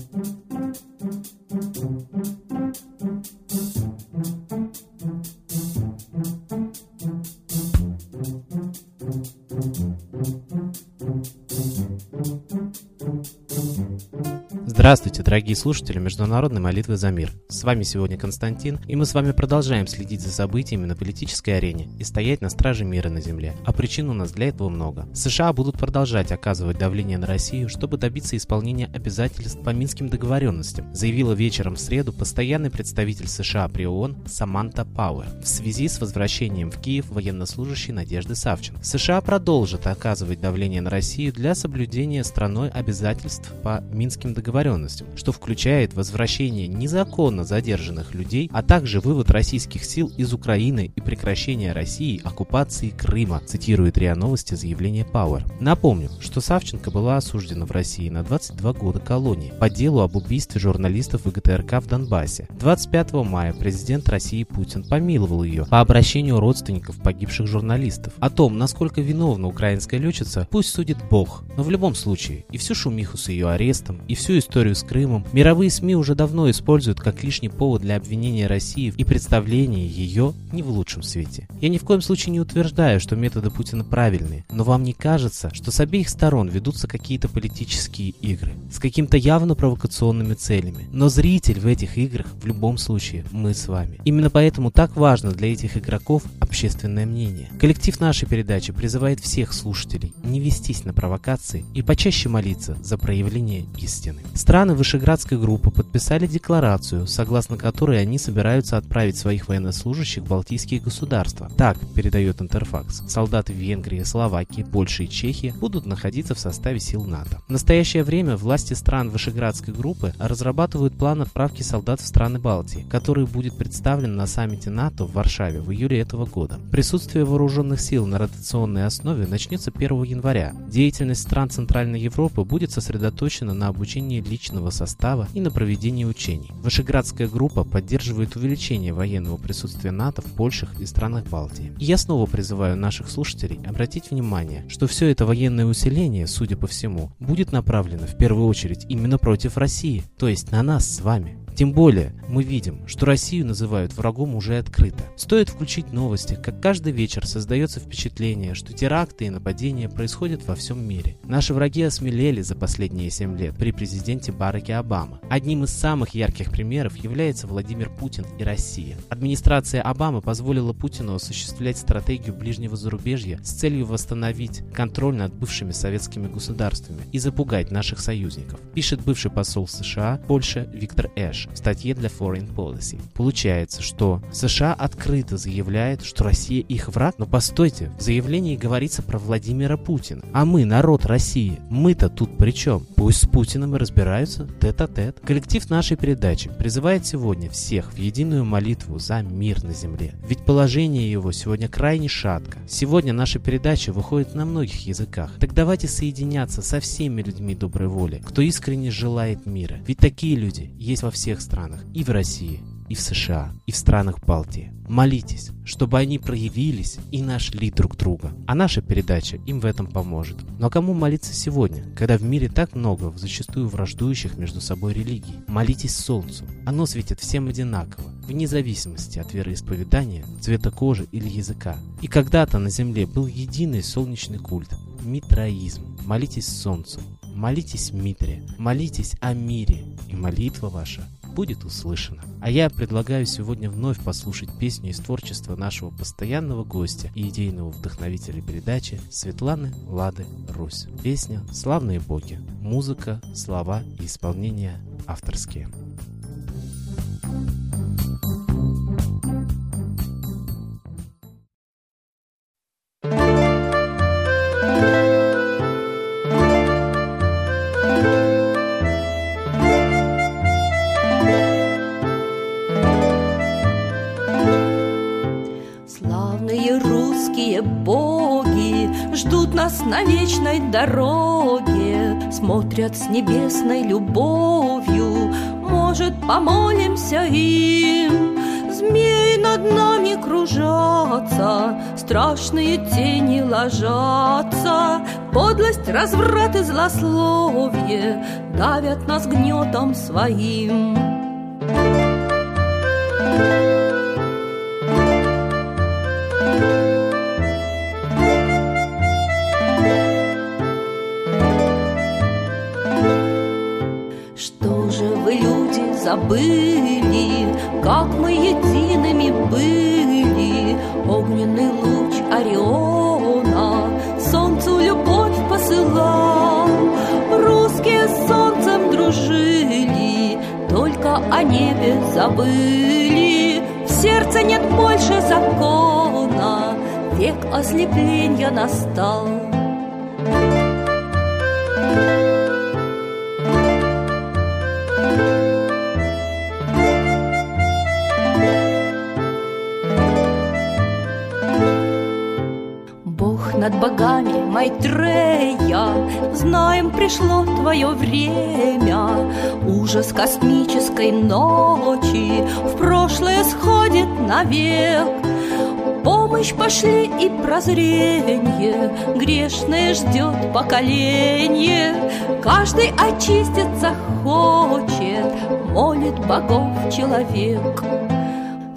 thank you Здравствуйте, дорогие слушатели Международной молитвы за мир. С вами сегодня Константин, и мы с вами продолжаем следить за событиями на политической арене и стоять на страже мира на Земле. А причин у нас для этого много. США будут продолжать оказывать давление на Россию, чтобы добиться исполнения обязательств по Минским договоренностям, заявила вечером в среду постоянный представитель США при ООН Саманта Пауэр в связи с возвращением в Киев военнослужащей Надежды Савченко. США продолжат оказывать давление на Россию для соблюдения страной обязательств по Минским договоренностям договоренностям, что включает возвращение незаконно задержанных людей, а также вывод российских сил из Украины и прекращение России оккупации Крыма, цитирует РИА Новости заявление Пауэр. Напомню, что Савченко была осуждена в России на 22 года колонии по делу об убийстве журналистов ВГТРК в Донбассе. 25 мая президент России Путин помиловал ее по обращению родственников погибших журналистов. О том, насколько виновна украинская летчица, пусть судит Бог, но в любом случае и всю шумиху с ее арестом, и всю историю историю с Крымом, мировые СМИ уже давно используют как лишний повод для обвинения России и представления ее не в лучшем свете. Я ни в коем случае не утверждаю, что методы Путина правильные, но вам не кажется, что с обеих сторон ведутся какие-то политические игры с какими-то явно провокационными целями. Но зритель в этих играх в любом случае мы с вами. Именно поэтому так важно для этих игроков общественное мнение. Коллектив нашей передачи призывает всех слушателей не вестись на провокации и почаще молиться за проявление истины. Страны Вышеградской группы подписали декларацию, согласно которой они собираются отправить своих военнослужащих в Балтийские государства. Так, передает Интерфакс, солдаты Венгрии, Словакии, Польши и Чехии будут находиться в составе сил НАТО. В настоящее время власти стран Вышеградской группы разрабатывают план отправки солдат в страны Балтии, который будет представлен на саммите НАТО в Варшаве в июле этого года. Присутствие вооруженных сил на ротационной основе начнется 1 января. Деятельность стран Центральной Европы будет сосредоточена на обучении личных личного состава и на проведение учений. Вышеградская группа поддерживает увеличение военного присутствия НАТО в Польше и странах Балтии. И я снова призываю наших слушателей обратить внимание, что все это военное усиление, судя по всему, будет направлено в первую очередь именно против России, то есть на нас с вами. Тем более, мы видим, что Россию называют врагом уже открыто. Стоит включить новости, как каждый вечер создается впечатление, что теракты и нападения происходят во всем мире. Наши враги осмелели за последние 7 лет при президенте Бараке Обама. Одним из самых ярких примеров является Владимир Путин и Россия. Администрация Обамы позволила Путину осуществлять стратегию ближнего зарубежья с целью восстановить контроль над бывшими советскими государствами и запугать наших союзников, пишет бывший посол США Польша Виктор Эш в статье для Foreign Policy. Получается, что США открыто заявляет, что Россия их враг, но постойте, в заявлении говорится про Владимира Путина. А мы, народ России, мы-то тут при чем? Пусть с Путиным и разбираются тет-а-тет. -тет. Коллектив нашей передачи призывает сегодня всех в единую молитву за мир на земле. Ведь положение его сегодня крайне шатко. Сегодня наша передача выходит на многих языках. Так давайте соединяться со всеми людьми доброй воли, кто искренне желает мира. Ведь такие люди есть во всех странах, и в России, и в США, и в странах Балтии. Молитесь, чтобы они проявились и нашли друг друга. А наша передача им в этом поможет. Но кому молиться сегодня, когда в мире так много, зачастую враждующих между собой религий? Молитесь солнцу. Оно светит всем одинаково, вне зависимости от вероисповедания, цвета кожи или языка. И когда-то на земле был единый солнечный культ – митраизм. Молитесь солнцу, молитесь Митре, молитесь о мире, и молитва ваша будет услышано. А я предлагаю сегодня вновь послушать песню из творчества нашего постоянного гостя и идейного вдохновителя передачи Светланы Лады Русь. Песня «Славные боги». Музыка, слова и исполнение авторские. На вечной дороге Смотрят с небесной любовью. Может, помолимся им? Змеи над нами кружатся Страшные тени ложатся. Подлость, разврат и злословие давят нас гнетом своим. Забыли, как мы едиными были? Огненный луч Ориона солнцу любовь посылал. Русские с солнцем дружили, только о небе забыли. В сердце нет больше закона, век ослепления настал. Над богами, Майтрея, Знаем, пришло твое время. Ужас космической ночи В прошлое сходит навек. Помощь пошли и прозрение, Грешное ждет поколение. Каждый очиститься хочет, Молит богов человек.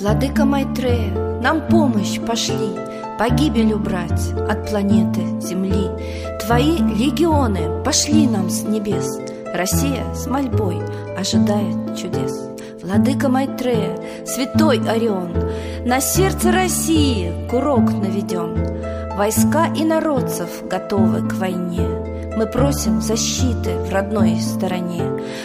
Владыка Майтрея, нам помощь пошли, Погибель убрать от планеты Земли. Твои легионы пошли нам с небес, Россия с мольбой ожидает чудес. Владыка Майтрея, святой Орион, На сердце России курок наведен. Войска и народцев готовы к войне. Мы просим защиты в родной стороне.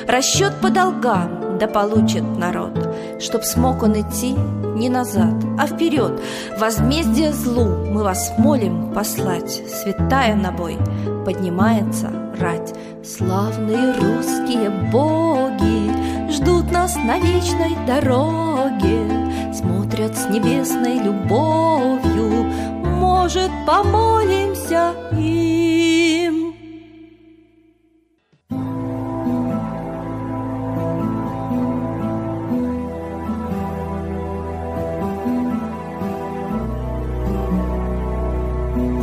Расчет по долгам да получит народ, Чтоб смог он идти не назад, а вперед. Возмездие злу мы вас молим послать. Святая на бой поднимается рать. Славные русские боги Ждут нас на вечной дороге Смотрят с небесной любовью Может, помолимся им Thank you.